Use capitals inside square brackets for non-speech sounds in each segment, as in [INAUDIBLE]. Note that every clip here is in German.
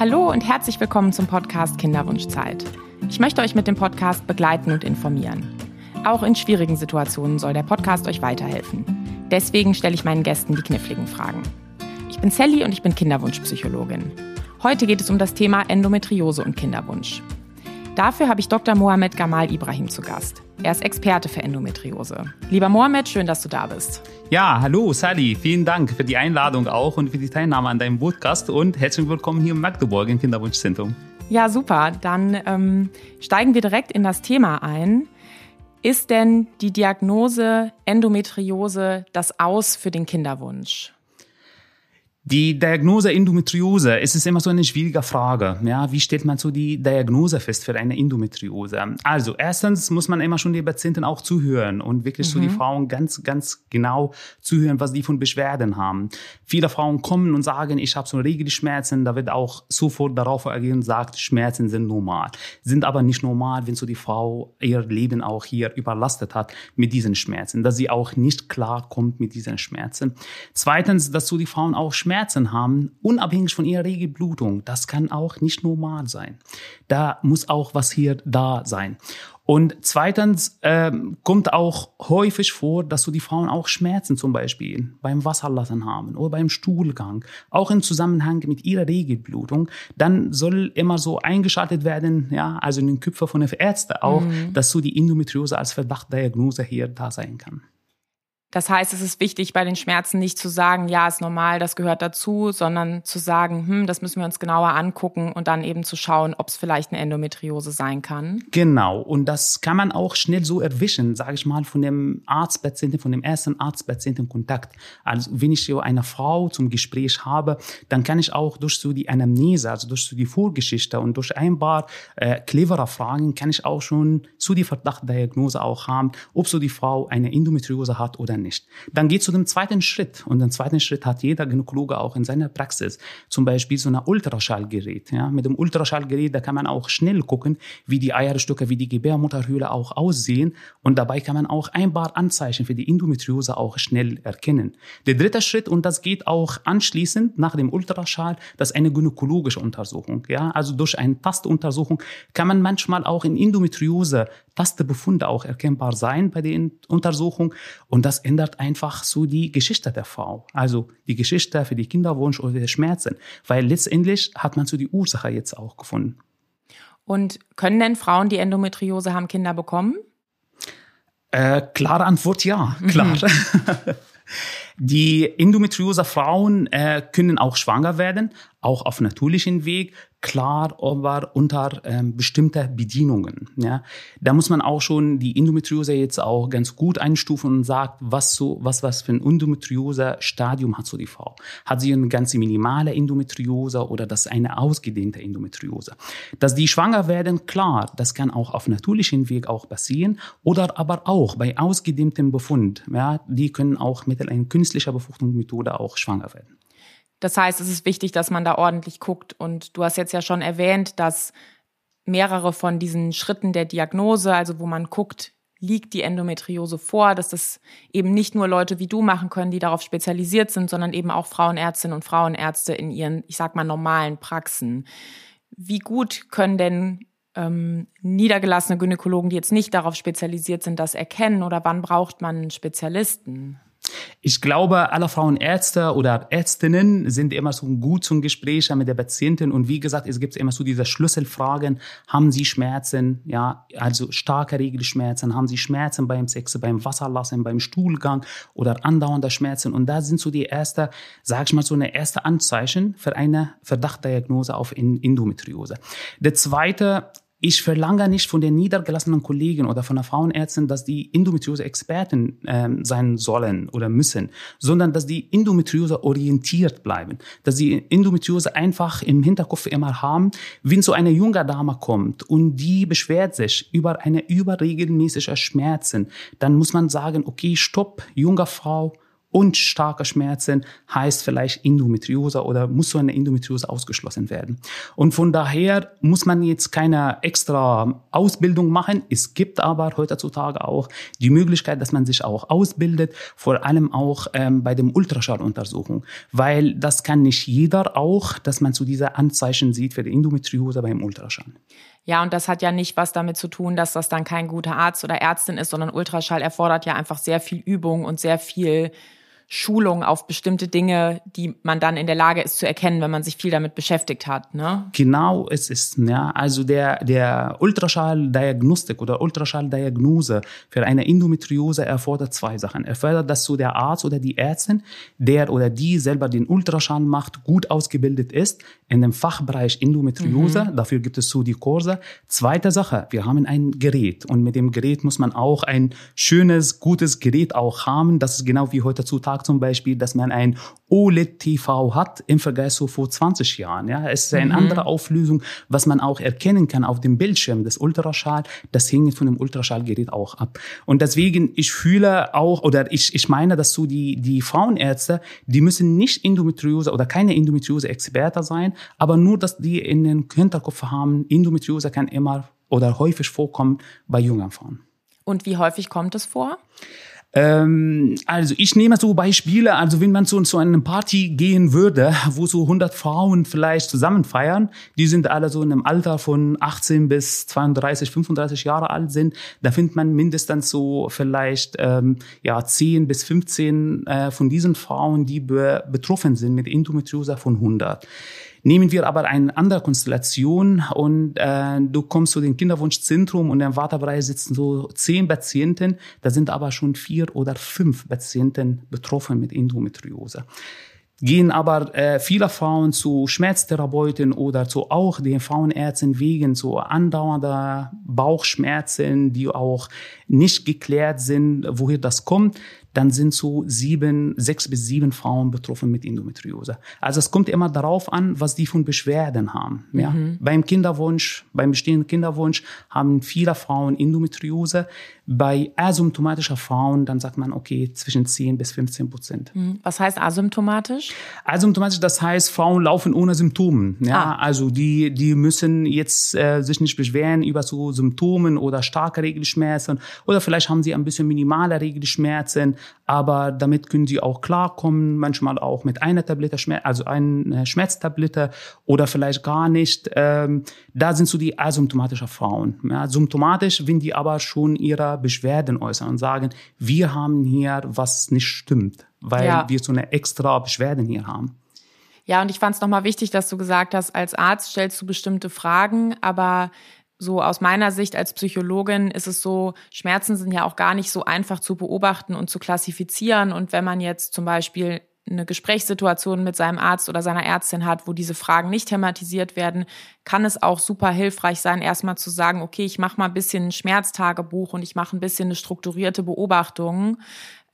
Hallo und herzlich willkommen zum Podcast Kinderwunschzeit. Ich möchte euch mit dem Podcast begleiten und informieren. Auch in schwierigen Situationen soll der Podcast euch weiterhelfen. Deswegen stelle ich meinen Gästen die kniffligen Fragen. Ich bin Sally und ich bin Kinderwunschpsychologin. Heute geht es um das Thema Endometriose und Kinderwunsch. Dafür habe ich Dr. Mohamed Gamal Ibrahim zu Gast. Er ist Experte für Endometriose. Lieber Mohamed, schön, dass du da bist. Ja, hallo Sally, vielen Dank für die Einladung auch und für die Teilnahme an deinem Podcast und herzlich willkommen hier in Magdeburg im Kinderwunschzentrum. Ja, super. Dann ähm, steigen wir direkt in das Thema ein. Ist denn die Diagnose Endometriose das Aus für den Kinderwunsch? Die Diagnose Endometriose, es ist immer so eine schwierige Frage. Ja, wie stellt man so die Diagnose fest für eine Endometriose? Also, erstens muss man immer schon die Patienten auch zuhören und wirklich mhm. so die mhm. Frauen ganz, ganz genau zuhören, was die von Beschwerden haben. Viele Frauen kommen und sagen, ich habe so Regelschmerzen, da wird auch sofort darauf reagieren und sagt, Schmerzen sind normal. Sind aber nicht normal, wenn so die Frau ihr Leben auch hier überlastet hat mit diesen Schmerzen, dass sie auch nicht klar kommt mit diesen Schmerzen. Zweitens, dass so die Frauen auch Schmerzen Schmerzen haben, unabhängig von ihrer Regelblutung, das kann auch nicht normal sein. Da muss auch was hier da sein. Und zweitens ähm, kommt auch häufig vor, dass so die Frauen auch Schmerzen zum Beispiel beim Wasserlassen haben oder beim Stuhlgang, auch im Zusammenhang mit ihrer Regelblutung. Dann soll immer so eingeschaltet werden, ja, also in den Köpfen von den Ärzten auch, mhm. dass so die Endometriose als Verdachtdiagnose hier da sein kann. Das heißt, es ist wichtig, bei den Schmerzen nicht zu sagen, ja, ist normal, das gehört dazu, sondern zu sagen, hm, das müssen wir uns genauer angucken und dann eben zu schauen, ob es vielleicht eine Endometriose sein kann. Genau. Und das kann man auch schnell so erwischen, sage ich mal, von dem Arztpatienten, von dem ersten Arztpatienten-Kontakt. Also wenn ich so eine Frau zum Gespräch habe, dann kann ich auch durch so die Anamnese, also durch so die Vorgeschichte und durch ein paar äh, cleverer Fragen, kann ich auch schon so die Verdachtdiagnose auch haben, ob so die Frau eine Endometriose hat oder nicht. Dann geht zu dem zweiten Schritt. Und den zweiten Schritt hat jeder Gynäkologe auch in seiner Praxis. Zum Beispiel so ein Ultraschallgerät. Ja, mit dem Ultraschallgerät, da kann man auch schnell gucken, wie die Eierstöcke, wie die Gebärmutterhöhle auch aussehen. Und dabei kann man auch ein paar Anzeichen für die Endometriose auch schnell erkennen. Der dritte Schritt, und das geht auch anschließend nach dem Ultraschall, das ist eine gynäkologische Untersuchung. Ja, also durch eine Tastuntersuchung kann man manchmal auch in Endometriose Tastebefunde auch erkennbar sein bei der Untersuchung. Und das ändert einfach so die Geschichte der Frau. Also die Geschichte für die Kinderwunsch oder die Schmerzen. Weil letztendlich hat man so die Ursache jetzt auch gefunden. Und können denn Frauen, die Endometriose haben, Kinder bekommen? Äh, klare Antwort ja, klar. Mhm. [LAUGHS] Die endometriose Frauen äh, können auch schwanger werden, auch auf natürlichen Weg, klar, aber unter ähm, bestimmter Bedienungen. Ja, da muss man auch schon die Endometriose jetzt auch ganz gut einstufen und sagt, was so, was was für ein Endometriose-Stadium hat so die Frau? Hat sie eine ganz minimale Endometriose oder das eine ausgedehnte Endometriose? Dass die schwanger werden, klar, das kann auch auf natürlichen Weg auch passieren oder aber auch bei ausgedehntem Befund. Ja, die können auch mit einer künstlichen Befruchtungsmethode auch schwanger werden. Das heißt, es ist wichtig, dass man da ordentlich guckt. Und du hast jetzt ja schon erwähnt, dass mehrere von diesen Schritten der Diagnose, also wo man guckt, liegt die Endometriose vor, dass das eben nicht nur Leute wie du machen können, die darauf spezialisiert sind, sondern eben auch Frauenärztinnen und Frauenärzte in ihren, ich sag mal, normalen Praxen. Wie gut können denn ähm, niedergelassene Gynäkologen, die jetzt nicht darauf spezialisiert sind, das erkennen oder wann braucht man einen Spezialisten? Ich glaube, alle Frauenärzte oder Ärztinnen sind immer so gut zum Gespräch mit der Patientin. Und wie gesagt, es gibt immer so diese Schlüsselfragen. Haben Sie Schmerzen? Ja, also starke Regelschmerzen. Haben Sie Schmerzen beim Sex, beim Wasserlassen, beim Stuhlgang oder andauernde Schmerzen? Und da sind so die erste, sag ich mal, so eine erste Anzeichen für eine Verdachtdiagnose auf Endometriose. Der zweite ich verlange nicht von den niedergelassenen Kollegen oder von der Frauenärztin, dass die Endometriose-Experten ähm, sein sollen oder müssen, sondern dass die Endometriose orientiert bleiben, dass die Endometriose einfach im Hinterkopf immer haben, wenn so eine junge Dame kommt und die beschwert sich über eine überregelmäßige Schmerzen, dann muss man sagen, okay, stopp, junge Frau, und starke Schmerzen heißt vielleicht Endometriose oder muss so eine Endometriose ausgeschlossen werden. Und von daher muss man jetzt keine extra Ausbildung machen. Es gibt aber heutzutage auch die Möglichkeit, dass man sich auch ausbildet, vor allem auch ähm, bei dem Ultraschalluntersuchung, weil das kann nicht jeder auch, dass man zu dieser Anzeichen sieht für die Endometriose beim Ultraschall. Ja, und das hat ja nicht was damit zu tun, dass das dann kein guter Arzt oder Ärztin ist, sondern Ultraschall erfordert ja einfach sehr viel Übung und sehr viel Schulung auf bestimmte Dinge, die man dann in der Lage ist zu erkennen, wenn man sich viel damit beschäftigt hat. Ne? Genau, es ist, ja, also der, der Ultraschalldiagnostik oder Ultraschalldiagnose für eine Endometriose erfordert zwei Sachen. Erfordert, dass so der Arzt oder die Ärztin, der oder die selber den Ultraschall macht, gut ausgebildet ist in dem Fachbereich Endometriose. Mhm. Dafür gibt es so die Kurse. Zweite Sache, wir haben ein Gerät und mit dem Gerät muss man auch ein schönes, gutes Gerät auch haben. Das ist genau wie heutzutage sagt zum Beispiel, dass man ein OLED-TV hat im Vergleich zu vor 20 Jahren. Ja, es ist eine mhm. andere Auflösung, was man auch erkennen kann auf dem Bildschirm des Ultraschall. Das hängt von dem Ultraschallgerät auch ab. Und deswegen, ich fühle auch, oder ich, ich meine, dass so die, die Frauenärzte, die müssen nicht Endometriose oder keine Endometriose-Experte sein, aber nur, dass die in den Hinterkopf haben, Endometriose kann immer oder häufig vorkommen bei jungen Frauen. Und wie häufig kommt es vor? Ähm, also ich nehme so Beispiele, also wenn man zu, zu einer Party gehen würde, wo so 100 Frauen vielleicht zusammen feiern, die sind alle so in einem Alter von 18 bis 32, 35 Jahre alt sind, da findet man mindestens so vielleicht ähm, ja 10 bis 15 äh, von diesen Frauen, die be betroffen sind mit Endometriose von 100. Nehmen wir aber eine andere Konstellation und äh, du kommst zu dem Kinderwunschzentrum und im Wartebereich sitzen so zehn Patienten, da sind aber schon vier oder fünf Patienten betroffen mit Endometriose. Gehen aber äh, viele Frauen zu Schmerztherapeuten oder zu auch den Frauenärzten wegen so andauernder Bauchschmerzen, die auch nicht geklärt sind, woher das kommt dann sind so sieben, sechs bis sieben Frauen betroffen mit Endometriose. Also es kommt immer darauf an, was die von Beschwerden haben. Ja? Mhm. Beim Kinderwunsch, beim bestehenden Kinderwunsch haben viele Frauen Endometriose. Bei asymptomatischer Frauen, dann sagt man, okay, zwischen 10 bis 15 Prozent. Mhm. Was heißt asymptomatisch? Asymptomatisch, das heißt, Frauen laufen ohne Symptomen. Ja? Ah. Also die, die müssen jetzt äh, sich nicht beschweren über so Symptomen oder starke Regelschmerzen oder vielleicht haben sie ein bisschen minimale Regelschmerzen aber damit können sie auch klarkommen, manchmal auch mit einer Tablette, also einer Schmerztablette oder vielleicht gar nicht. Ähm, da sind so die asymptomatischen Frauen. Ja, symptomatisch, wenn die aber schon ihre Beschwerden äußern und sagen, wir haben hier was nicht stimmt, weil ja. wir so eine extra Beschwerden hier haben. Ja, und ich fand es nochmal wichtig, dass du gesagt hast, als Arzt stellst du bestimmte Fragen, aber so aus meiner Sicht als Psychologin ist es so, Schmerzen sind ja auch gar nicht so einfach zu beobachten und zu klassifizieren. Und wenn man jetzt zum Beispiel eine Gesprächssituation mit seinem Arzt oder seiner Ärztin hat, wo diese Fragen nicht thematisiert werden, kann es auch super hilfreich sein, erstmal zu sagen, okay, ich mache mal ein bisschen ein Schmerztagebuch und ich mache ein bisschen eine strukturierte Beobachtung,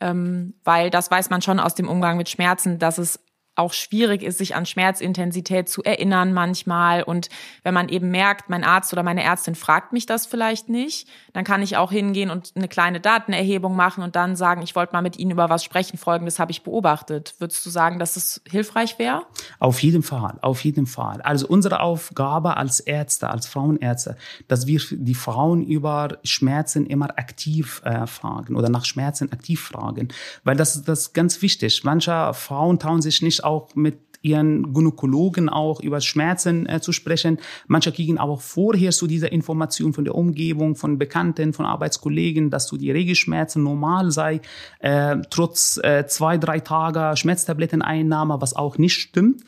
ähm, weil das weiß man schon aus dem Umgang mit Schmerzen, dass es auch schwierig ist, sich an Schmerzintensität zu erinnern manchmal. Und wenn man eben merkt, mein Arzt oder meine Ärztin fragt mich das vielleicht nicht, dann kann ich auch hingehen und eine kleine Datenerhebung machen und dann sagen, ich wollte mal mit Ihnen über was sprechen, folgendes habe ich beobachtet. Würdest du sagen, dass es hilfreich wäre? Auf jeden Fall, auf jeden Fall. Also unsere Aufgabe als Ärzte, als Frauenärzte, dass wir die Frauen über Schmerzen immer aktiv äh, fragen oder nach Schmerzen aktiv fragen, weil das, das ist ganz wichtig. Manche Frauen trauen sich nicht auch mit ihren Gynäkologen auch über Schmerzen äh, zu sprechen. Manche kriegen aber vorher so diese Information von der Umgebung, von Bekannten, von Arbeitskollegen, dass so die Regelschmerzen normal sei, äh, trotz äh, zwei, drei Tage Schmerztabletteneinnahme, was auch nicht stimmt.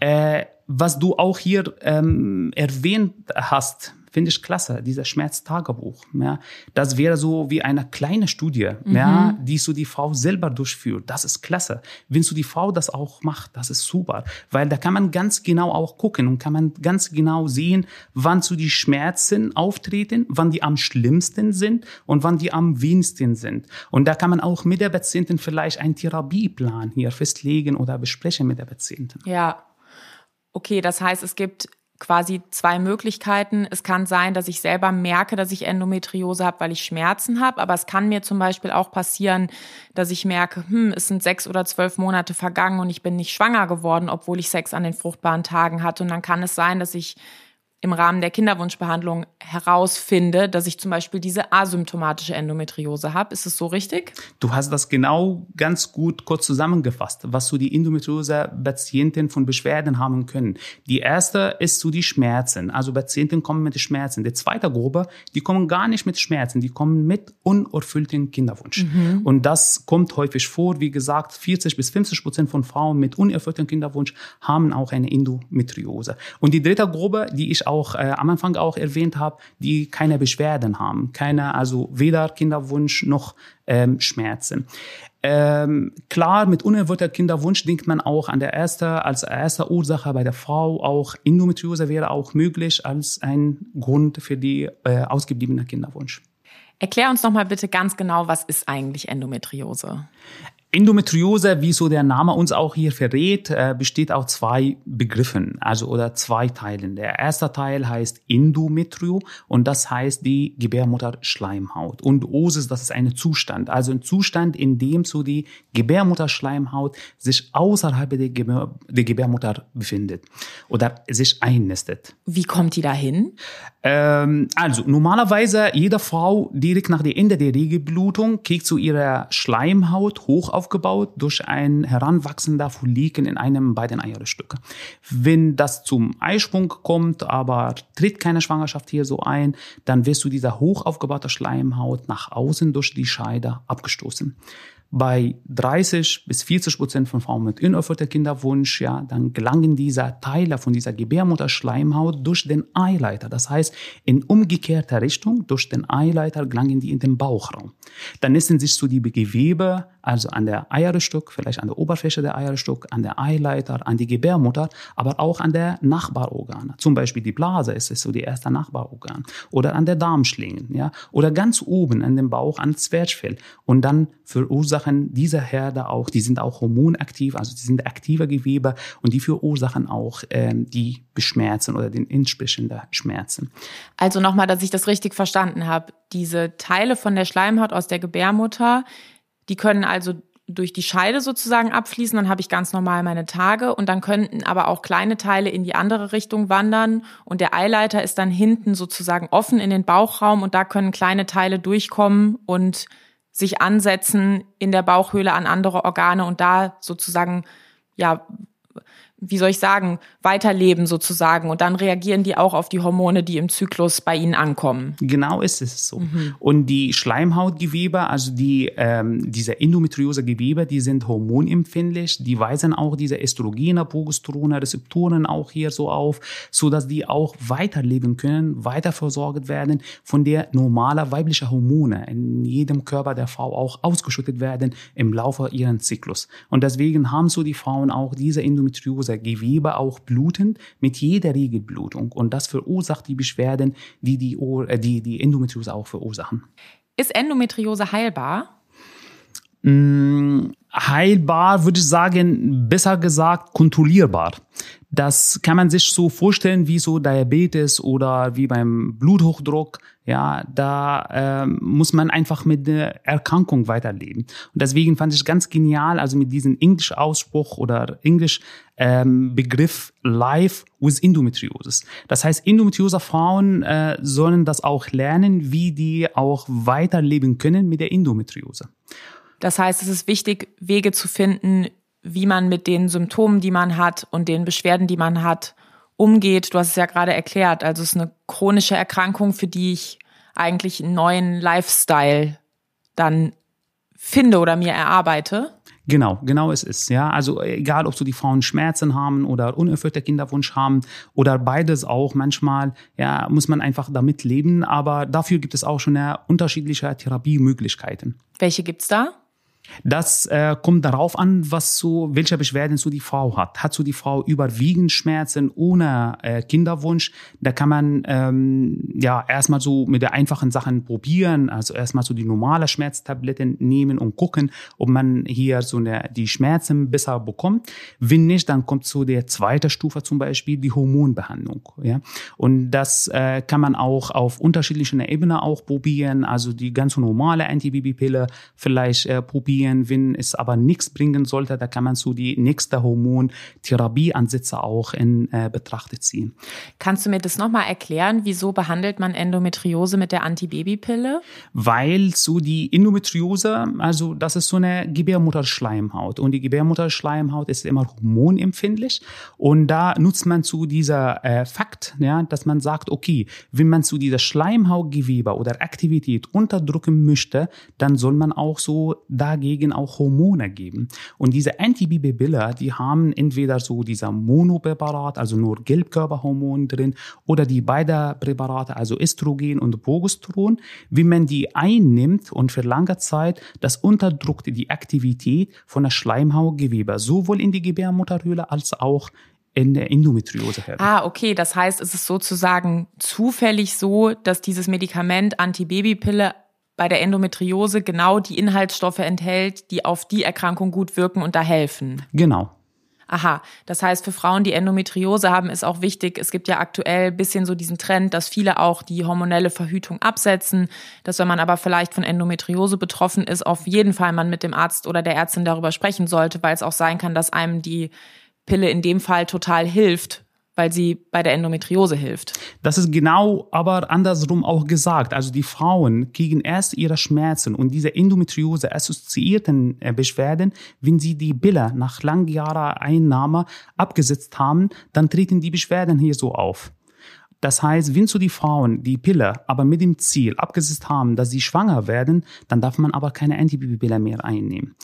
Äh, was du auch hier ähm, erwähnt hast, finde ich klasse, dieser Schmerztagebuch. Ja, das wäre so wie eine kleine Studie, mhm. ja, die so die Frau selber durchführt. Das ist klasse. Wenn so die Frau das auch macht, das ist super, weil da kann man ganz genau auch gucken und kann man ganz genau sehen, wann so die Schmerzen auftreten, wann die am schlimmsten sind und wann die am wenigsten sind. Und da kann man auch mit der Patientin vielleicht einen Therapieplan hier festlegen oder besprechen mit der Patientin. Ja. Okay, das heißt, es gibt quasi zwei Möglichkeiten. Es kann sein, dass ich selber merke, dass ich Endometriose habe, weil ich Schmerzen habe. Aber es kann mir zum Beispiel auch passieren, dass ich merke, hm, es sind sechs oder zwölf Monate vergangen und ich bin nicht schwanger geworden, obwohl ich Sex an den fruchtbaren Tagen hatte. Und dann kann es sein, dass ich im Rahmen der Kinderwunschbehandlung herausfinde, dass ich zum Beispiel diese asymptomatische Endometriose habe. Ist es so richtig? Du hast das genau ganz gut kurz zusammengefasst, was so die Endometriose-Patienten von Beschwerden haben können. Die erste ist so die Schmerzen. Also Patienten kommen mit Schmerzen. Die zweite Gruppe, die kommen gar nicht mit Schmerzen, die kommen mit unerfülltem Kinderwunsch. Mhm. Und das kommt häufig vor. Wie gesagt, 40 bis 50 Prozent von Frauen mit unerfülltem Kinderwunsch haben auch eine Endometriose. Und die dritte Gruppe, die ich auch äh, am Anfang auch erwähnt habe, die keine Beschwerden haben, keine, also weder Kinderwunsch noch ähm, Schmerzen. Ähm, klar, mit unerwarteter Kinderwunsch denkt man auch an der erste, als erste Ursache bei der Frau auch Endometriose wäre auch möglich als ein Grund für die äh, ausgebliebene Kinderwunsch. Erklär uns noch mal bitte ganz genau, was ist eigentlich Endometriose? Endometriose, wie so der Name uns auch hier verrät, äh, besteht aus zwei Begriffen, also oder zwei Teilen. Der erste Teil heißt Endometrio und das heißt die Gebärmutterschleimhaut. Und Osis, das ist ein Zustand, also ein Zustand, in dem so die Gebärmutterschleimhaut sich außerhalb der, Gebär, der Gebärmutter befindet oder sich einnistet. Wie kommt die dahin? Ähm, also normalerweise jede Frau direkt nach dem Ende der Regelblutung kriegt so ihre Schleimhaut hoch aufgebaut durch ein heranwachsender Follikel in einem beiden Eierstücke. Wenn das zum Eisprung kommt, aber tritt keine Schwangerschaft hier so ein, dann wirst du dieser hoch aufgebaute Schleimhaut nach außen durch die Scheide abgestoßen bei 30 bis 40 Prozent von Frauen mit unerfüllter Kinderwunsch, ja, dann gelangen diese Teile von dieser Gebärmutterschleimhaut durch den Eileiter. Das heißt, in umgekehrter Richtung, durch den Eileiter gelangen die in den Bauchraum. Dann nisten sich so die Gewebe, also an der Eierstück, vielleicht an der Oberfläche der Eierstück, an der Eileiter, an die Gebärmutter, aber auch an der Nachbarorgane. Zum Beispiel die Blase ist es so die erste Nachbarorgan. Oder an der Darmschlingen, ja. Oder ganz oben an dem Bauch, an Zwerchfell. Und dann verursacht verursachen diese Herde auch, die sind auch hormonaktiv, also die sind aktive Gewebe und die verursachen auch ähm, die Beschmerzen oder den entsprechenden Schmerzen. Also nochmal, dass ich das richtig verstanden habe. Diese Teile von der Schleimhaut aus der Gebärmutter, die können also durch die Scheide sozusagen abfließen, dann habe ich ganz normal meine Tage und dann könnten aber auch kleine Teile in die andere Richtung wandern und der Eileiter ist dann hinten sozusagen offen in den Bauchraum und da können kleine Teile durchkommen und sich ansetzen in der Bauchhöhle an andere Organe und da sozusagen ja wie soll ich sagen, weiterleben sozusagen. Und dann reagieren die auch auf die Hormone, die im Zyklus bei ihnen ankommen. Genau ist es so. Mhm. Und die Schleimhautgewebe, also die, ähm, diese Endometriose-Gewebe, die sind hormonempfindlich. Die weisen auch diese Östrogene, Progesterone, Rezeptoren auch hier so auf, so dass die auch weiterleben können, weiter versorgt werden von der normalen weiblichen Hormone in jedem Körper der Frau auch ausgeschüttet werden im Laufe ihres Zyklus. Und deswegen haben so die Frauen auch diese Endometriose unser Gewebe auch blutend mit jeder Regelblutung. Und das verursacht die Beschwerden, die die, äh, die, die Endometriose auch verursachen. Ist Endometriose heilbar? Mm, heilbar würde ich sagen, besser gesagt kontrollierbar. Das kann man sich so vorstellen wie so Diabetes oder wie beim Bluthochdruck. Ja, da äh, muss man einfach mit der Erkrankung weiterleben. Und deswegen fand ich ganz genial, also mit diesem Englisch-Ausspruch oder Englisch-Begriff ähm, Life with Endometriosis. Das heißt, Endometriose-Frauen äh, sollen das auch lernen, wie die auch weiterleben können mit der Endometriose. Das heißt, es ist wichtig, Wege zu finden, wie man mit den Symptomen, die man hat und den Beschwerden, die man hat, umgeht. Du hast es ja gerade erklärt. Also es ist eine chronische Erkrankung, für die ich eigentlich einen neuen Lifestyle dann finde oder mir erarbeite. Genau, genau es ist. Ja, also egal, ob so die Frauen Schmerzen haben oder unerfüllter Kinderwunsch haben oder beides auch. Manchmal ja muss man einfach damit leben, aber dafür gibt es auch schon ja unterschiedliche Therapiemöglichkeiten. Welche gibt's da? Das äh, kommt darauf an, was so, welche Beschwerden so die Frau hat. Hat so die Frau überwiegend Schmerzen ohne äh, Kinderwunsch, da kann man ähm, ja erstmal so mit der einfachen Sachen probieren, also erstmal so die normale Schmerztabletten nehmen und gucken, ob man hier so eine, die Schmerzen besser bekommt. Wenn nicht, dann kommt so der zweite Stufe zum Beispiel die Hormonbehandlung. Ja? Und das äh, kann man auch auf unterschiedlichen Ebenen auch probieren, also die ganz normale Antibabypille vielleicht äh, probieren bringen. Wenn es aber nichts bringen sollte, da kann man so die nächste Hormontherapieansätze auch in äh, Betracht ziehen. Kannst du mir das nochmal erklären? Wieso behandelt man Endometriose mit der Antibabypille? Weil so die Endometriose, also das ist so eine Gebärmutterschleimhaut und die Gebärmutterschleimhaut ist immer hormonempfindlich und da nutzt man zu dieser äh, Fakt, ja, dass man sagt, okay, wenn man zu dieser Schleimhautgewebe oder Aktivität unterdrücken möchte, dann soll man auch so dagegen dagegen auch Hormone geben. Und diese Antibibibillen, die haben entweder so dieser Monopräparat, also nur Gelbkörperhormon drin, oder die beiden Präparate, also Östrogen und Progesteron. Wenn man die einnimmt und für lange Zeit, das unterdrückt die Aktivität von der Schleimhautgewebe, sowohl in die Gebärmutterhöhle als auch in der Endometriose her. Ah, okay. Das heißt, es ist sozusagen zufällig so, dass dieses Medikament Antibabypille bei der Endometriose genau die Inhaltsstoffe enthält, die auf die Erkrankung gut wirken und da helfen. Genau. Aha, das heißt, für Frauen, die Endometriose haben, ist auch wichtig, es gibt ja aktuell bisschen so diesen Trend, dass viele auch die hormonelle Verhütung absetzen, dass wenn man aber vielleicht von Endometriose betroffen ist, auf jeden Fall man mit dem Arzt oder der Ärztin darüber sprechen sollte, weil es auch sein kann, dass einem die Pille in dem Fall total hilft, weil sie bei der Endometriose hilft. Das ist genau aber andersrum auch gesagt. Also die Frauen kriegen erst ihre Schmerzen und diese Endometriose assoziierten äh, Beschwerden, wenn sie die Pille nach langjahrelanger Einnahme abgesetzt haben, dann treten die Beschwerden hier so auf. Das heißt, wenn so die Frauen die Pille aber mit dem Ziel abgesetzt haben, dass sie schwanger werden, dann darf man aber keine Antibabypille mehr einnehmen.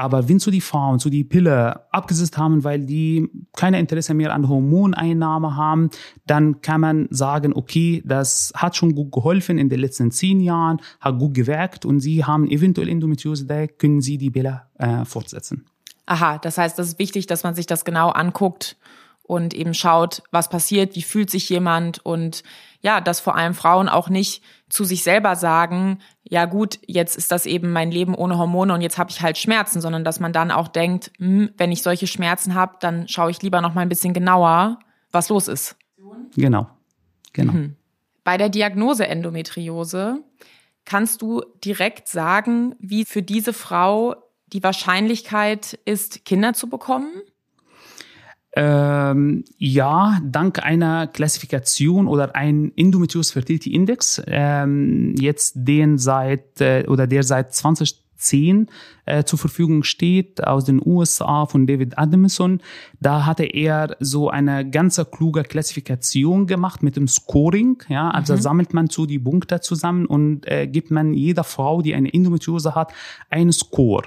Aber wenn so die Frauen so die Pille abgesetzt haben, weil die keine Interesse mehr an Hormoneinnahme haben, dann kann man sagen, okay, das hat schon gut geholfen in den letzten zehn Jahren, hat gut gewirkt und sie haben eventuell Endometriose, da können sie die Pille äh, fortsetzen. Aha, das heißt, das ist wichtig, dass man sich das genau anguckt und eben schaut, was passiert, wie fühlt sich jemand und ja, dass vor allem Frauen auch nicht zu sich selber sagen, ja gut, jetzt ist das eben mein Leben ohne Hormone und jetzt habe ich halt Schmerzen, sondern dass man dann auch denkt, hm, wenn ich solche Schmerzen habe, dann schaue ich lieber noch mal ein bisschen genauer, was los ist. Genau. Genau. Mhm. Bei der Diagnose Endometriose kannst du direkt sagen, wie für diese Frau die Wahrscheinlichkeit ist, Kinder zu bekommen? Ähm, ja, dank einer Klassifikation oder ein Endometriose Fertility Index, ähm, jetzt den seit äh, oder der seit 2010 äh, zur Verfügung steht aus den USA von David Adamson. Da hatte er so eine ganze kluge Klassifikation gemacht mit dem Scoring. Ja, also mhm. sammelt man so die Punkte zusammen und äh, gibt man jeder Frau, die eine Endometriose hat, einen Score.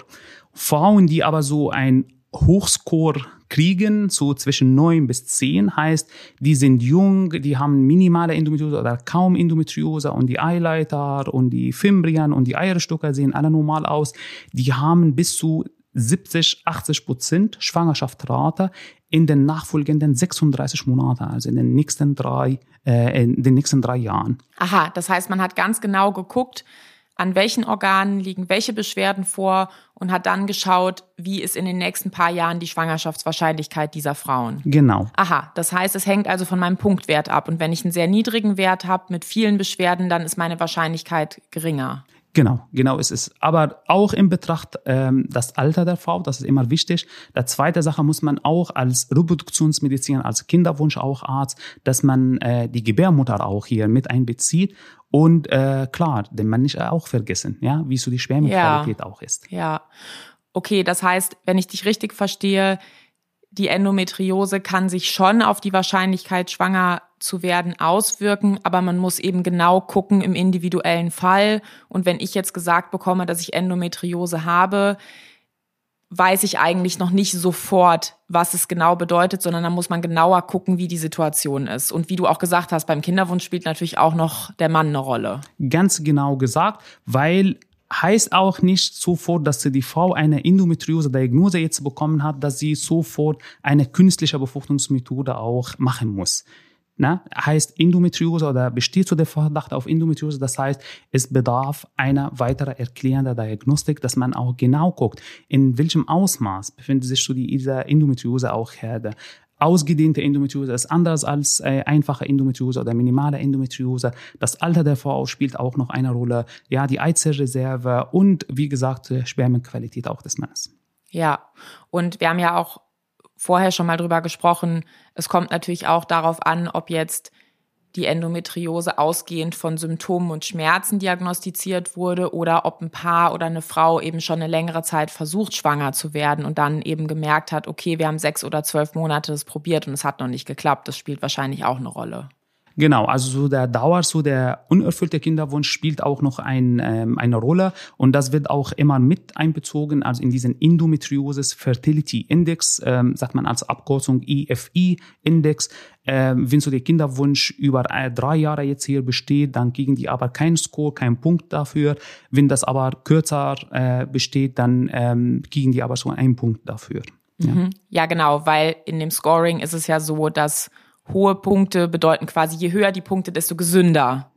Frauen, die aber so ein Hochscore kriegen, so zwischen neun bis zehn heißt, die sind jung, die haben minimale Endometriose oder kaum Endometriose und die Eileiter und die Fimbrien und die Eierstöcke sehen alle normal aus. Die haben bis zu 70, 80 Prozent Schwangerschaftsrate in den nachfolgenden 36 Monaten, also in den nächsten drei, äh, in den nächsten drei Jahren. Aha, das heißt, man hat ganz genau geguckt, an welchen Organen liegen welche Beschwerden vor und hat dann geschaut, wie ist in den nächsten paar Jahren die Schwangerschaftswahrscheinlichkeit dieser Frauen. Genau. Aha, das heißt, es hängt also von meinem Punktwert ab. Und wenn ich einen sehr niedrigen Wert habe mit vielen Beschwerden, dann ist meine Wahrscheinlichkeit geringer. Genau, genau ist es. Aber auch in Betracht ähm, das Alter der Frau, das ist immer wichtig. Der zweite Sache muss man auch als Reproduktionsmediziner, als Kinderwunsch auch Arzt, dass man äh, die Gebärmutter auch hier mit einbezieht und äh, klar, den man nicht auch vergessen, ja, wie so die Spermienqualität ja. auch ist. Ja. Okay, das heißt, wenn ich dich richtig verstehe, die Endometriose kann sich schon auf die Wahrscheinlichkeit, schwanger zu werden, auswirken, aber man muss eben genau gucken im individuellen Fall. Und wenn ich jetzt gesagt bekomme, dass ich Endometriose habe, weiß ich eigentlich noch nicht sofort, was es genau bedeutet, sondern da muss man genauer gucken, wie die Situation ist. Und wie du auch gesagt hast, beim Kinderwunsch spielt natürlich auch noch der Mann eine Rolle. Ganz genau gesagt, weil heißt auch nicht sofort, dass die Frau eine Endometriose-Diagnose jetzt bekommen hat, dass sie sofort eine künstliche Befruchtungsmethode auch machen muss. Na, heißt Endometriose oder besteht so der Verdacht auf Endometriose. Das heißt, es bedarf einer weiteren erklärenden Diagnostik, dass man auch genau guckt, in welchem Ausmaß befindet sich so die, diese Endometriose auch Herde. Ausgedehnte Endometriose ist anders als äh, einfache Endometriose oder minimale Endometriose. Das Alter der Frau spielt auch noch eine Rolle. Ja, die Eizellreserve und wie gesagt, Spermienqualität auch des Mannes. Ja, und wir haben ja auch vorher schon mal drüber gesprochen. Es kommt natürlich auch darauf an, ob jetzt die Endometriose ausgehend von Symptomen und Schmerzen diagnostiziert wurde oder ob ein Paar oder eine Frau eben schon eine längere Zeit versucht, schwanger zu werden und dann eben gemerkt hat, okay, wir haben sechs oder zwölf Monate das probiert und es hat noch nicht geklappt. Das spielt wahrscheinlich auch eine Rolle. Genau, also so der Dauer, so der unerfüllte Kinderwunsch spielt auch noch ein, ähm, eine Rolle und das wird auch immer mit einbezogen, also in diesen Endometriosis Fertility Index, ähm, sagt man als Abkürzung EFI Index. Ähm, wenn so der Kinderwunsch über äh, drei Jahre jetzt hier besteht, dann kriegen die aber keinen Score, keinen Punkt dafür. Wenn das aber kürzer äh, besteht, dann ähm, kriegen die aber so einen Punkt dafür. Ja. Mhm. ja, genau, weil in dem Scoring ist es ja so, dass hohe Punkte bedeuten quasi, je höher die Punkte, desto gesünder.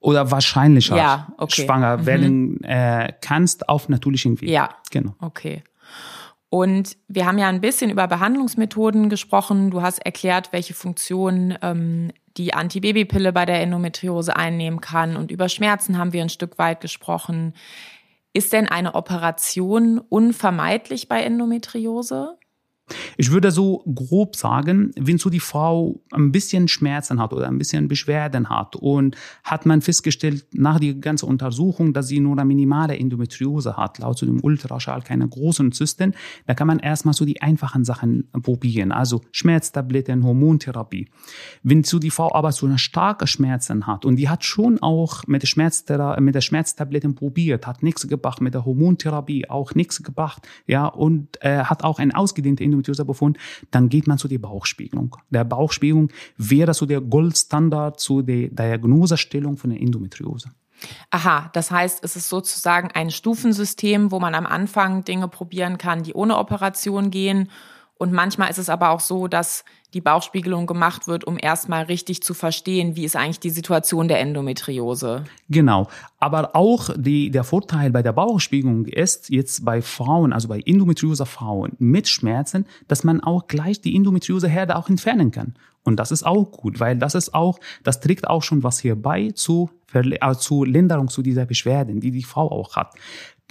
Oder wahrscheinlicher ja, okay. schwanger mhm. werden äh, kannst auf natürlichen Weg. Ja, genau. Okay. Und wir haben ja ein bisschen über Behandlungsmethoden gesprochen. Du hast erklärt, welche Funktion ähm, die Antibabypille bei der Endometriose einnehmen kann. Und über Schmerzen haben wir ein Stück weit gesprochen. Ist denn eine Operation unvermeidlich bei Endometriose? Ich würde so grob sagen, wenn so die Frau ein bisschen Schmerzen hat oder ein bisschen Beschwerden hat und hat man festgestellt nach der ganzen Untersuchung, dass sie nur eine minimale Endometriose hat, laut dem Ultraschall keine großen Zysten, da kann man erstmal so die einfachen Sachen probieren, also Schmerztabletten, Hormontherapie. Wenn so die Frau aber so eine starke Schmerzen hat und die hat schon auch mit der, Schmerztherapie, mit der Schmerztabletten probiert, hat nichts gebracht, mit der Hormontherapie auch nichts gebracht, ja, und äh, hat auch eine ausgedehnte Endometriose Endometriosebefund, dann geht man zu der Bauchspiegelung. Der Bauchspiegelung wäre so der Goldstandard zu der Diagnosestellung von der Endometriose. Aha, das heißt, es ist sozusagen ein Stufensystem, wo man am Anfang Dinge probieren kann, die ohne Operation gehen und manchmal ist es aber auch so, dass die Bauchspiegelung gemacht wird, um erstmal richtig zu verstehen, wie ist eigentlich die Situation der Endometriose. Genau. Aber auch die, der Vorteil bei der Bauchspiegelung ist jetzt bei Frauen, also bei Endometriose Frauen mit Schmerzen, dass man auch gleich die Endometrioseherde auch entfernen kann. Und das ist auch gut, weil das ist auch, das trägt auch schon was hierbei zu, äh, zu Linderung zu dieser Beschwerden, die die Frau auch hat.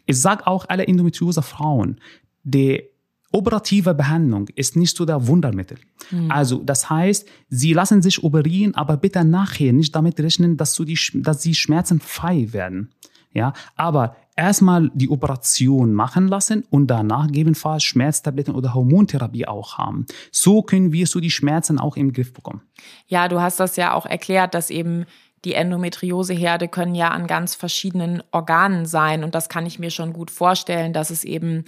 Ich sag auch alle Endometriose Frauen, die operative Behandlung ist nicht so der Wundermittel. Mhm. Also, das heißt, sie lassen sich operieren, aber bitte nachher nicht damit rechnen, dass, so die, dass sie schmerzenfrei werden. Ja, aber erstmal die Operation machen lassen und danach gegebenenfalls Schmerztabletten oder Hormontherapie auch haben. So können wir so die Schmerzen auch im Griff bekommen. Ja, du hast das ja auch erklärt, dass eben die Endometrioseherde können ja an ganz verschiedenen Organen sein und das kann ich mir schon gut vorstellen, dass es eben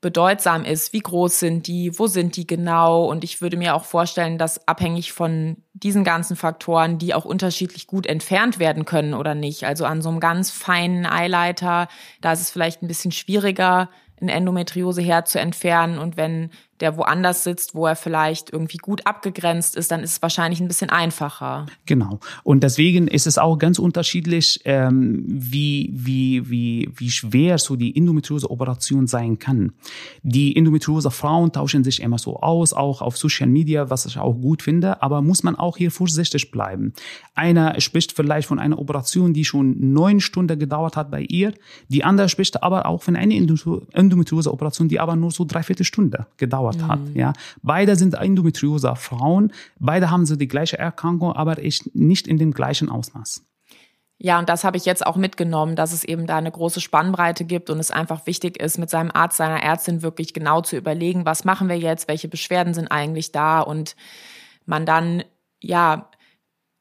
bedeutsam ist. Wie groß sind die? Wo sind die genau? Und ich würde mir auch vorstellen, dass abhängig von diesen ganzen Faktoren, die auch unterschiedlich gut entfernt werden können oder nicht. Also an so einem ganz feinen Eileiter, da ist es vielleicht ein bisschen schwieriger, eine Endometriose her zu entfernen. Und wenn der woanders sitzt, wo er vielleicht irgendwie gut abgegrenzt ist, dann ist es wahrscheinlich ein bisschen einfacher. Genau. Und deswegen ist es auch ganz unterschiedlich, ähm, wie, wie, wie, wie schwer so die Endometriose-Operation sein kann. Die Endometriose-Frauen tauschen sich immer so aus, auch auf Social Media, was ich auch gut finde, aber muss man auch hier vorsichtig bleiben. Einer spricht vielleicht von einer Operation, die schon neun Stunden gedauert hat bei ihr, die andere spricht aber auch von einer Endometriose-Operation, die aber nur so dreiviertel Stunde gedauert gedauert mhm. hat. Ja, beide sind Endometriose Frauen, beide haben so die gleiche Erkrankung, aber ich nicht in dem gleichen Ausmaß. Ja, und das habe ich jetzt auch mitgenommen, dass es eben da eine große Spannbreite gibt und es einfach wichtig ist, mit seinem Arzt, seiner Ärztin wirklich genau zu überlegen, was machen wir jetzt, welche Beschwerden sind eigentlich da und man dann ja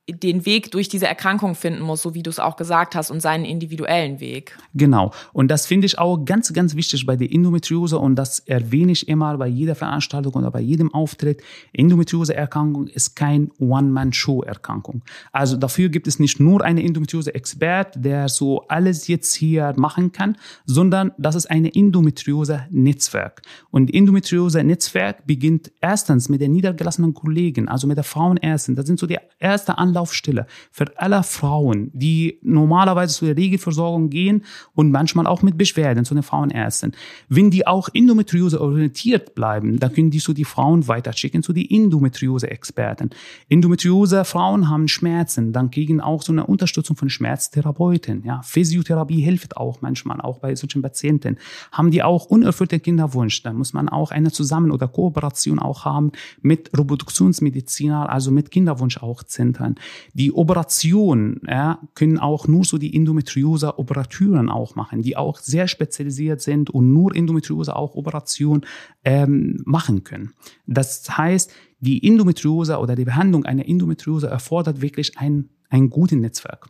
den Weg durch diese Erkrankung finden muss, so wie du es auch gesagt hast, und seinen individuellen Weg. Genau. Und das finde ich auch ganz, ganz wichtig bei der Endometriose und das erwähne ich immer bei jeder Veranstaltung oder bei jedem Auftritt. Endometriose-Erkrankung ist kein One-Man-Show-Erkrankung. Also dafür gibt es nicht nur einen Endometriose-Expert, der so alles jetzt hier machen kann, sondern das ist eine Endometriose-Netzwerk. Und Endometriose-Netzwerk beginnt erstens mit den niedergelassenen Kollegen, also mit der Frauenärztin. Das sind so die erste Anlaufstelle Anlaufstelle für alle Frauen, die normalerweise zu der Regelversorgung gehen und manchmal auch mit Beschwerden zu den Frauenärzten. Wenn die auch Endometriose orientiert bleiben, dann können die so die Frauen weiterschicken zu die Endometriose-Experten. Endometriose-Frauen haben Schmerzen, dann kriegen auch so eine Unterstützung von Schmerztherapeuten. Ja, Physiotherapie hilft auch manchmal, auch bei solchen Patienten. Haben die auch unerfüllte Kinderwunsch, dann muss man auch eine Zusammen- oder Kooperation auch haben mit Reproduktionsmediziner, also mit Kinderwunsch auch Zentren. Die Operation ja, können auch nur so die Endometriose-Operaturen auch machen, die auch sehr spezialisiert sind und nur Endometriose auch Operation ähm, machen können. Das heißt, die Endometriose oder die Behandlung einer Endometriose erfordert wirklich ein, ein gutes Netzwerk.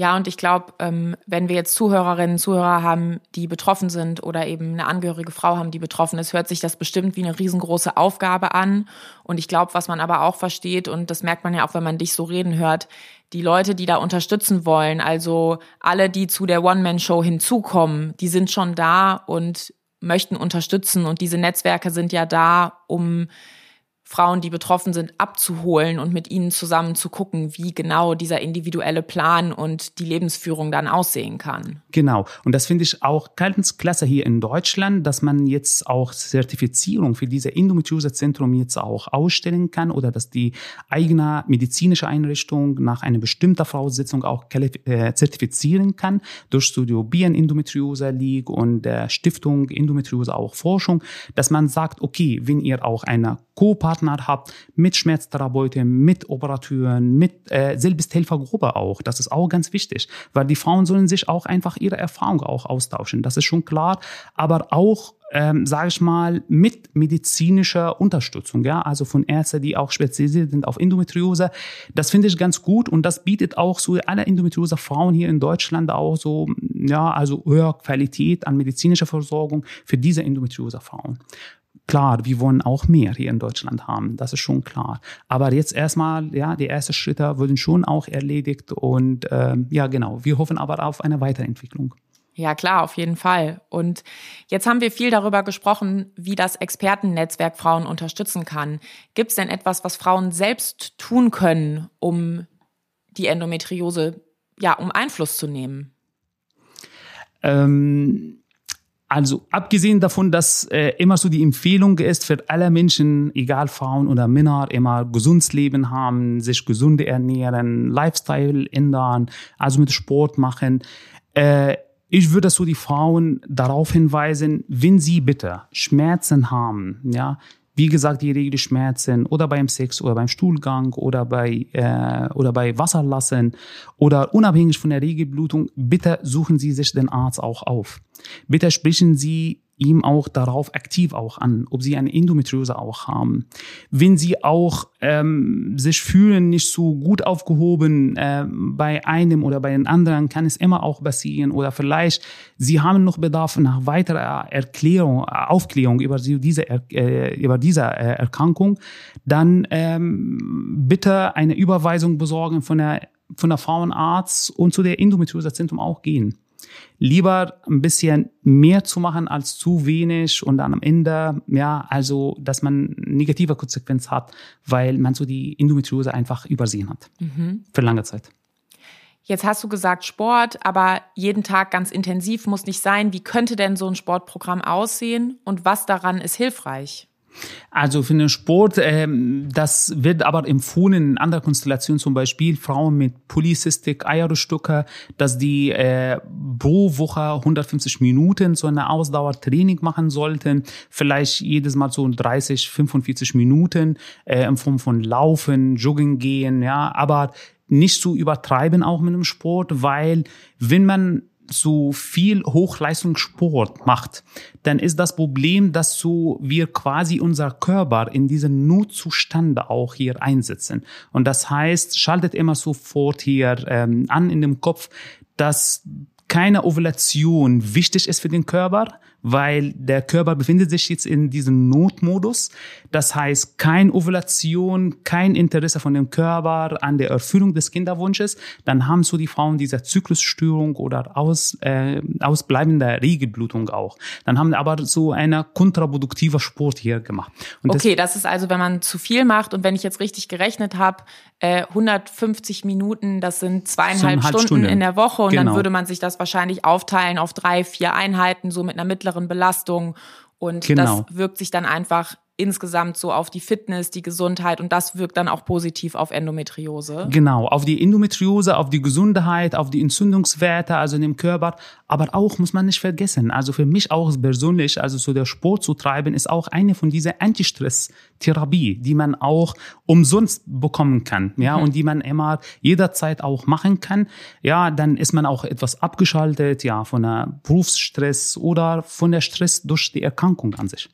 Ja, und ich glaube, ähm, wenn wir jetzt Zuhörerinnen, Zuhörer haben, die betroffen sind oder eben eine angehörige Frau haben, die betroffen ist, hört sich das bestimmt wie eine riesengroße Aufgabe an. Und ich glaube, was man aber auch versteht, und das merkt man ja auch, wenn man dich so reden hört, die Leute, die da unterstützen wollen, also alle, die zu der One-Man-Show hinzukommen, die sind schon da und möchten unterstützen. Und diese Netzwerke sind ja da, um Frauen, die betroffen sind, abzuholen und mit ihnen zusammen zu gucken, wie genau dieser individuelle Plan und die Lebensführung dann aussehen kann. Genau. Und das finde ich auch ganz klasse hier in Deutschland, dass man jetzt auch Zertifizierung für diese Endometriose-Zentrum jetzt auch ausstellen kann oder dass die eigene medizinische Einrichtung nach einer bestimmten Voraussetzung auch äh, zertifizieren kann durch Studio Bien Endometriose League und der Stiftung Endometriose auch Forschung, dass man sagt, okay, wenn ihr auch eine Co-Partner habt mit Schmerztherapeuten, mit Operateuren, mit äh, Selbsthelfergruppe auch. Das ist auch ganz wichtig, weil die Frauen sollen sich auch einfach ihre Erfahrung auch austauschen. Das ist schon klar, aber auch ähm, sage ich mal, mit medizinischer Unterstützung, ja, also von Ärzten, die auch spezialisiert sind auf Endometriose. Das finde ich ganz gut und das bietet auch so alle Endometriose-Frauen hier in Deutschland auch so, ja, also höhere Qualität an medizinischer Versorgung für diese Endometriose-Frauen. Klar, wir wollen auch mehr hier in Deutschland haben, das ist schon klar. Aber jetzt erstmal, ja, die ersten Schritte wurden schon auch erledigt und ähm, ja, genau. Wir hoffen aber auf eine Weiterentwicklung. Ja, klar, auf jeden Fall. Und jetzt haben wir viel darüber gesprochen, wie das Expertennetzwerk Frauen unterstützen kann. Gibt es denn etwas, was Frauen selbst tun können, um die Endometriose, ja, um Einfluss zu nehmen? Ähm also abgesehen davon, dass äh, immer so die Empfehlung ist für alle Menschen, egal Frauen oder Männer, immer gesundes Leben haben, sich gesund ernähren, Lifestyle ändern, also mit Sport machen. Äh, ich würde so die Frauen darauf hinweisen, wenn sie bitte Schmerzen haben, ja, wie gesagt, die Regelschmerzen oder beim Sex oder beim Stuhlgang oder bei, äh, oder bei Wasserlassen oder unabhängig von der Regelblutung, bitte suchen Sie sich den Arzt auch auf. Bitte sprechen Sie ihm auch darauf aktiv auch an, ob sie eine Endometriose auch haben. Wenn sie auch ähm, sich fühlen nicht so gut aufgehoben äh, bei einem oder bei den anderen, kann es immer auch passieren oder vielleicht sie haben noch Bedarf nach weiterer Erklärung, Aufklärung über diese äh, über diese äh, Erkrankung, dann ähm, bitte eine Überweisung besorgen von der von der Frauenarzt und zu der Endometriose-Zentrum auch gehen lieber ein bisschen mehr zu machen als zu wenig und dann am Ende, ja, also, dass man negative Konsequenz hat, weil man so die Endometriose einfach übersehen hat. Mhm. Für lange Zeit. Jetzt hast du gesagt Sport, aber jeden Tag ganz intensiv muss nicht sein. Wie könnte denn so ein Sportprogramm aussehen und was daran ist hilfreich? Also für den Sport, ähm, das wird aber empfohlen in anderer Konstellation, zum Beispiel Frauen mit Polycystic Eierstücke, dass die äh, pro Woche 150 Minuten so eine Ausdauertraining machen sollten, vielleicht jedes Mal so 30, 45 Minuten äh, in Form von Laufen, Joggen gehen, ja, aber nicht zu übertreiben auch mit dem Sport, weil wenn man so viel Hochleistungssport macht, dann ist das Problem, dass so wir quasi unser Körper in diesen Notzustande auch hier einsetzen. Und das heißt, schaltet immer sofort hier ähm, an in dem Kopf, dass keine Ovulation wichtig ist für den Körper, weil der Körper befindet sich jetzt in diesem Notmodus. Das heißt, kein Ovulation, kein Interesse von dem Körper an der Erfüllung des Kinderwunsches. Dann haben so die Frauen diese Zyklusstörung oder aus, äh, ausbleibende Regelblutung auch. Dann haben aber so eine kontraproduktiver Sport hier gemacht. Und okay, das, das ist also, wenn man zu viel macht und wenn ich jetzt richtig gerechnet habe, äh, 150 Minuten, das sind zweieinhalb Stunden, Stunden, in der Woche und genau. dann würde man sich das wahrscheinlich aufteilen auf drei, vier Einheiten, so mit einer mittleren Belastung. Und genau. das wirkt sich dann einfach insgesamt so auf die Fitness, die Gesundheit und das wirkt dann auch positiv auf Endometriose. Genau, auf die Endometriose, auf die Gesundheit, auf die Entzündungswerte, also in dem Körper. Aber auch muss man nicht vergessen, also für mich auch persönlich, also so der Sport zu treiben, ist auch eine von dieser Antistress-Therapie, die man auch umsonst bekommen kann, ja, mhm. und die man immer jederzeit auch machen kann. Ja, dann ist man auch etwas abgeschaltet, ja, von der Berufsstress oder von der Stress durch die Erkrankung an sich.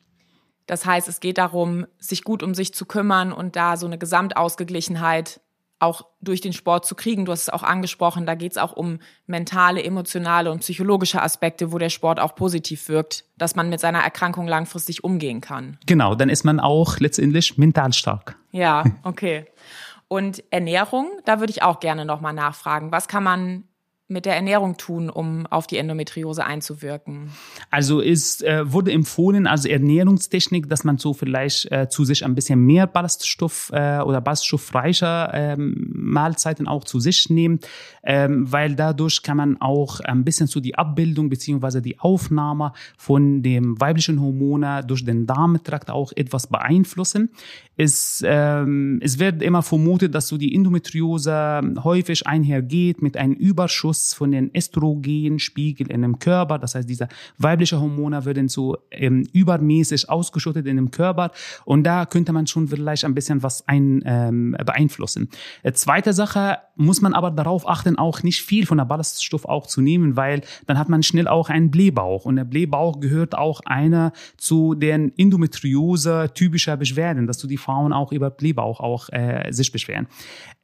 Das heißt, es geht darum, sich gut um sich zu kümmern und da so eine Gesamtausgeglichenheit auch durch den Sport zu kriegen. Du hast es auch angesprochen, da geht es auch um mentale, emotionale und psychologische Aspekte, wo der Sport auch positiv wirkt, dass man mit seiner Erkrankung langfristig umgehen kann. Genau, dann ist man auch letztendlich mental stark. Ja, okay. Und Ernährung, da würde ich auch gerne nochmal nachfragen. Was kann man mit der Ernährung tun, um auf die Endometriose einzuwirken? Also es äh, wurde empfohlen, also Ernährungstechnik, dass man so vielleicht äh, zu sich ein bisschen mehr Ballaststoff äh, oder ballaststoffreicher ähm, Mahlzeiten auch zu sich nimmt, ähm, weil dadurch kann man auch ein bisschen so die Abbildung beziehungsweise die Aufnahme von dem weiblichen Hormone durch den Darmtrakt auch etwas beeinflussen. Es, ähm, es wird immer vermutet, dass so die Endometriose häufig einhergeht mit einem Überschuss von den Östrogenspiegel in dem Körper. Das heißt, diese weibliche Hormone werden so ähm, übermäßig ausgeschüttet in dem Körper und da könnte man schon vielleicht ein bisschen was ein, ähm, beeinflussen. Äh, zweite Sache muss man aber darauf achten, auch nicht viel von der Ballaststoff auch zu nehmen, weil dann hat man schnell auch einen Blähbauch und der Blähbauch gehört auch einer zu den Endometriose typischer Beschwerden, dass du die Frauen auch über Blähbauch auch äh, sich beschweren.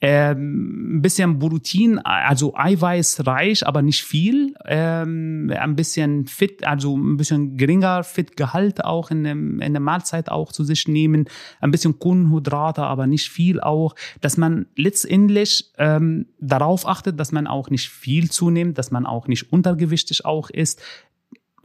Ähm, ein bisschen Protein, also eiweißreich, aber nicht viel. Ähm, ein bisschen fit, also ein bisschen geringer Fettgehalt auch in, dem, in der Mahlzeit auch zu sich nehmen. Ein bisschen Kohlenhydrate, aber nicht viel auch. Dass man letztendlich ähm, darauf achtet, dass man auch nicht viel zunimmt, dass man auch nicht untergewichtig auch ist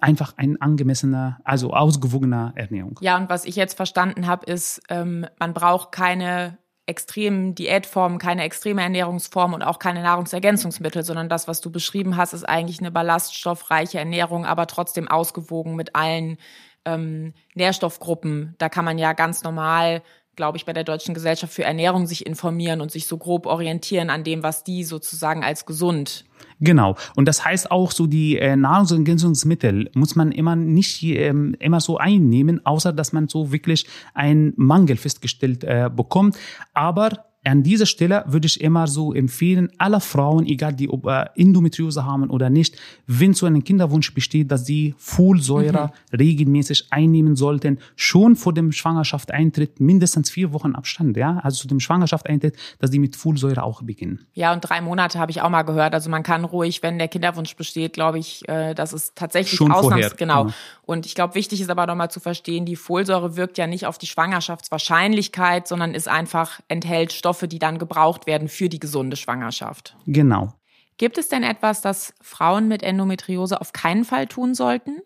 einfach ein angemessener, also ausgewogener Ernährung. Ja, und was ich jetzt verstanden habe, ist, ähm, man braucht keine extremen Diätformen, keine extreme Ernährungsform und auch keine Nahrungsergänzungsmittel, sondern das, was du beschrieben hast, ist eigentlich eine ballaststoffreiche Ernährung, aber trotzdem ausgewogen mit allen ähm, Nährstoffgruppen. Da kann man ja ganz normal glaube ich, bei der Deutschen Gesellschaft für Ernährung sich informieren und sich so grob orientieren an dem, was die sozusagen als gesund Genau. Und das heißt auch so die äh, Nahrungsergänzungsmittel muss man immer nicht ähm, immer so einnehmen, außer dass man so wirklich einen Mangel festgestellt äh, bekommt. Aber an dieser Stelle würde ich immer so empfehlen, alle Frauen, egal die ob äh, Endometriose haben oder nicht, wenn so ein Kinderwunsch besteht, dass sie Folsäure mhm. regelmäßig einnehmen sollten, schon vor dem Schwangerschaftseintritt, mindestens vier Wochen Abstand, ja, also zu dem Schwangerschaftseintritt, dass die mit Folsäure auch beginnen. Ja, und drei Monate habe ich auch mal gehört. Also man kann ruhig, wenn der Kinderwunsch besteht, glaube ich, äh, das ist tatsächlich schon Ausnahms, genau. genau. Und ich glaube, wichtig ist aber nochmal zu verstehen, die Folsäure wirkt ja nicht auf die Schwangerschaftswahrscheinlichkeit, sondern ist einfach enthält Stoffe Stoffe, die dann gebraucht werden für die gesunde Schwangerschaft. Genau. Gibt es denn etwas, das Frauen mit Endometriose auf keinen Fall tun sollten?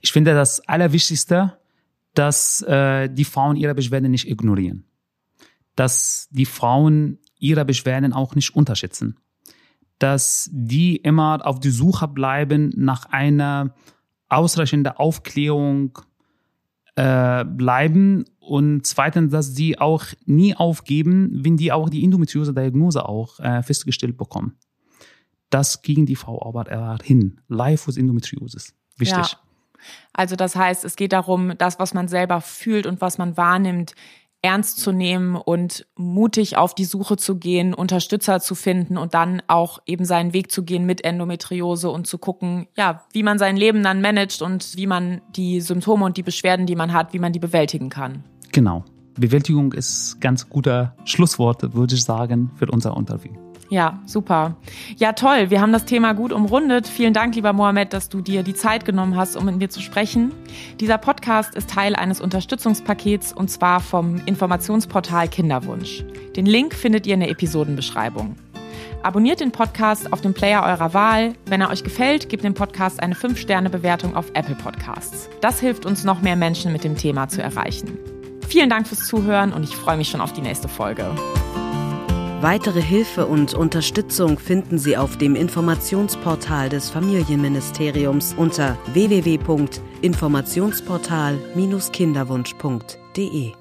Ich finde das Allerwichtigste, dass äh, die Frauen ihre Beschwerden nicht ignorieren. Dass die Frauen ihre Beschwerden auch nicht unterschätzen. Dass die immer auf die Suche bleiben nach einer ausreichenden Aufklärung äh, bleiben und zweitens, dass sie auch nie aufgeben, wenn die auch die Endometriose-Diagnose auch äh, festgestellt bekommen. Das ging die Frau aber hin. Live with Endometriosis. Wichtig. Ja. Also das heißt, es geht darum, das, was man selber fühlt und was man wahrnimmt, ernst zu nehmen und mutig auf die Suche zu gehen, Unterstützer zu finden und dann auch eben seinen Weg zu gehen mit Endometriose und zu gucken, ja, wie man sein Leben dann managt und wie man die Symptome und die Beschwerden, die man hat, wie man die bewältigen kann. Genau. Bewältigung ist ganz guter Schlusswort, würde ich sagen, für unser Interview. Ja, super. Ja, toll. Wir haben das Thema gut umrundet. Vielen Dank, lieber Mohamed, dass du dir die Zeit genommen hast, um mit mir zu sprechen. Dieser Podcast ist Teil eines Unterstützungspakets und zwar vom Informationsportal Kinderwunsch. Den Link findet ihr in der Episodenbeschreibung. Abonniert den Podcast auf dem Player eurer Wahl. Wenn er euch gefällt, gebt dem Podcast eine 5-Sterne-Bewertung auf Apple Podcasts. Das hilft uns, noch mehr Menschen mit dem Thema zu erreichen. Vielen Dank fürs Zuhören und ich freue mich schon auf die nächste Folge. Weitere Hilfe und Unterstützung finden Sie auf dem Informationsportal des Familienministeriums unter www.informationsportal-kinderwunsch.de.